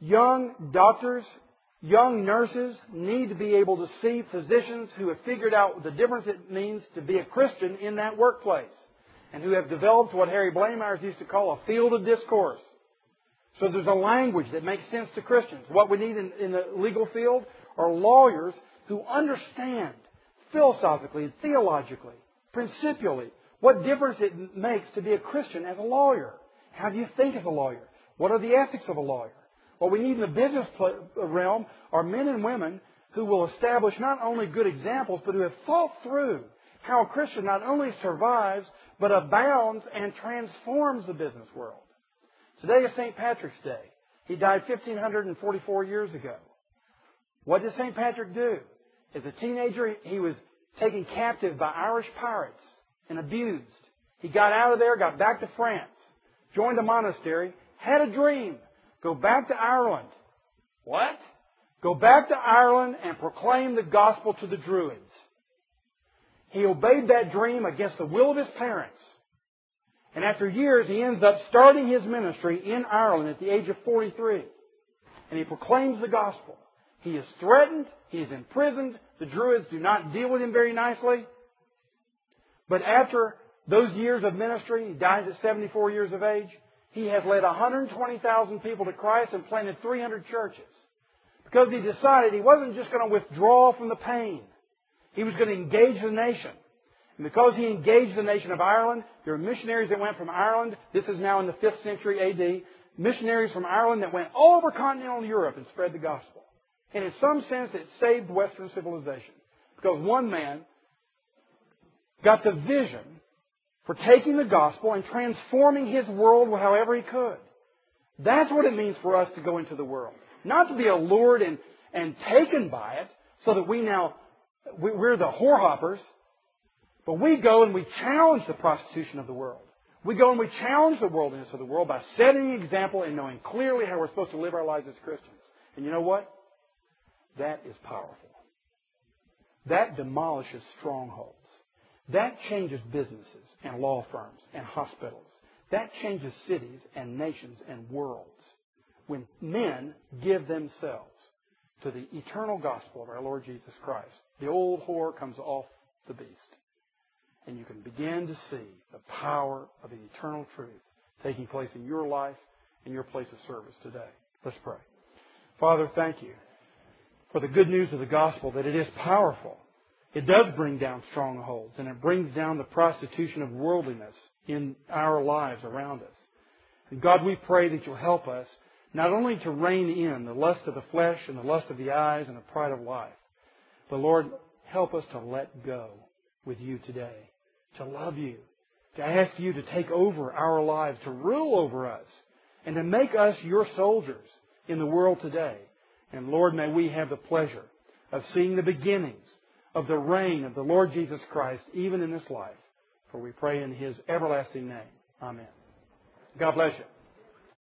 young doctors Young nurses need to be able to see physicians who have figured out the difference it means to be a Christian in that workplace and who have developed what Harry Blamires used to call a field of discourse. So there's a language that makes sense to Christians. What we need in, in the legal field are lawyers who understand philosophically and theologically, principially, what difference it makes to be a Christian as a lawyer. How do you think as a lawyer? What are the ethics of a lawyer? What we need in the business uh, realm are men and women who will establish not only good examples, but who have thought through how a Christian not only survives, but abounds and transforms the business world. Today is St. Patrick's Day. He died 1544 years ago. What did St. Patrick do? As a teenager, he was taken captive by Irish pirates and abused. He got out of there, got back to France, joined a monastery, had a dream Go back to Ireland. What? Go back to Ireland and proclaim the gospel to the Druids. He obeyed that dream against the will of his parents. And after years, he ends up starting his ministry in Ireland at the age of 43. And he proclaims the gospel. He is threatened. He is imprisoned. The Druids do not deal with him very nicely. But after those years of ministry, he dies at 74 years of age. He has led 120,000 people to Christ and planted 300 churches. Because he decided he wasn't just going to withdraw from the pain. He was going to engage the nation. And because he engaged the nation of Ireland, there are missionaries that went from Ireland. This is now in the 5th century AD. missionaries from Ireland that went all over continental Europe and spread the gospel. And in some sense, it saved Western civilization. Because one man got the vision for taking the gospel and transforming his world however he could. That's what it means for us to go into the world. Not to be allured and, and taken by it so that we now, we're the whorehoppers, but we go and we challenge the prostitution of the world. We go and we challenge the worldliness of the world by setting an example and knowing clearly how we're supposed to live our lives as Christians. And you know what? That is powerful. That demolishes strongholds. That changes businesses and law firms and hospitals. That changes cities and nations and worlds. When men give themselves to the eternal gospel of our Lord Jesus Christ, the old whore comes off the beast. And you can begin to see the power of the eternal truth taking place in your life and your place of service today. Let's pray. Father, thank you for the good news of the gospel that it is powerful. It does bring down strongholds and it brings down the prostitution of worldliness in our lives around us. And God, we pray that you'll help us not only to rein in the lust of the flesh and the lust of the eyes and the pride of life, but Lord, help us to let go with you today, to love you, to ask you to take over our lives, to rule over us, and to make us your soldiers in the world today. And Lord, may we have the pleasure of seeing the beginnings of the reign of the Lord Jesus Christ even in this life. For we pray in His everlasting name. Amen. God bless you.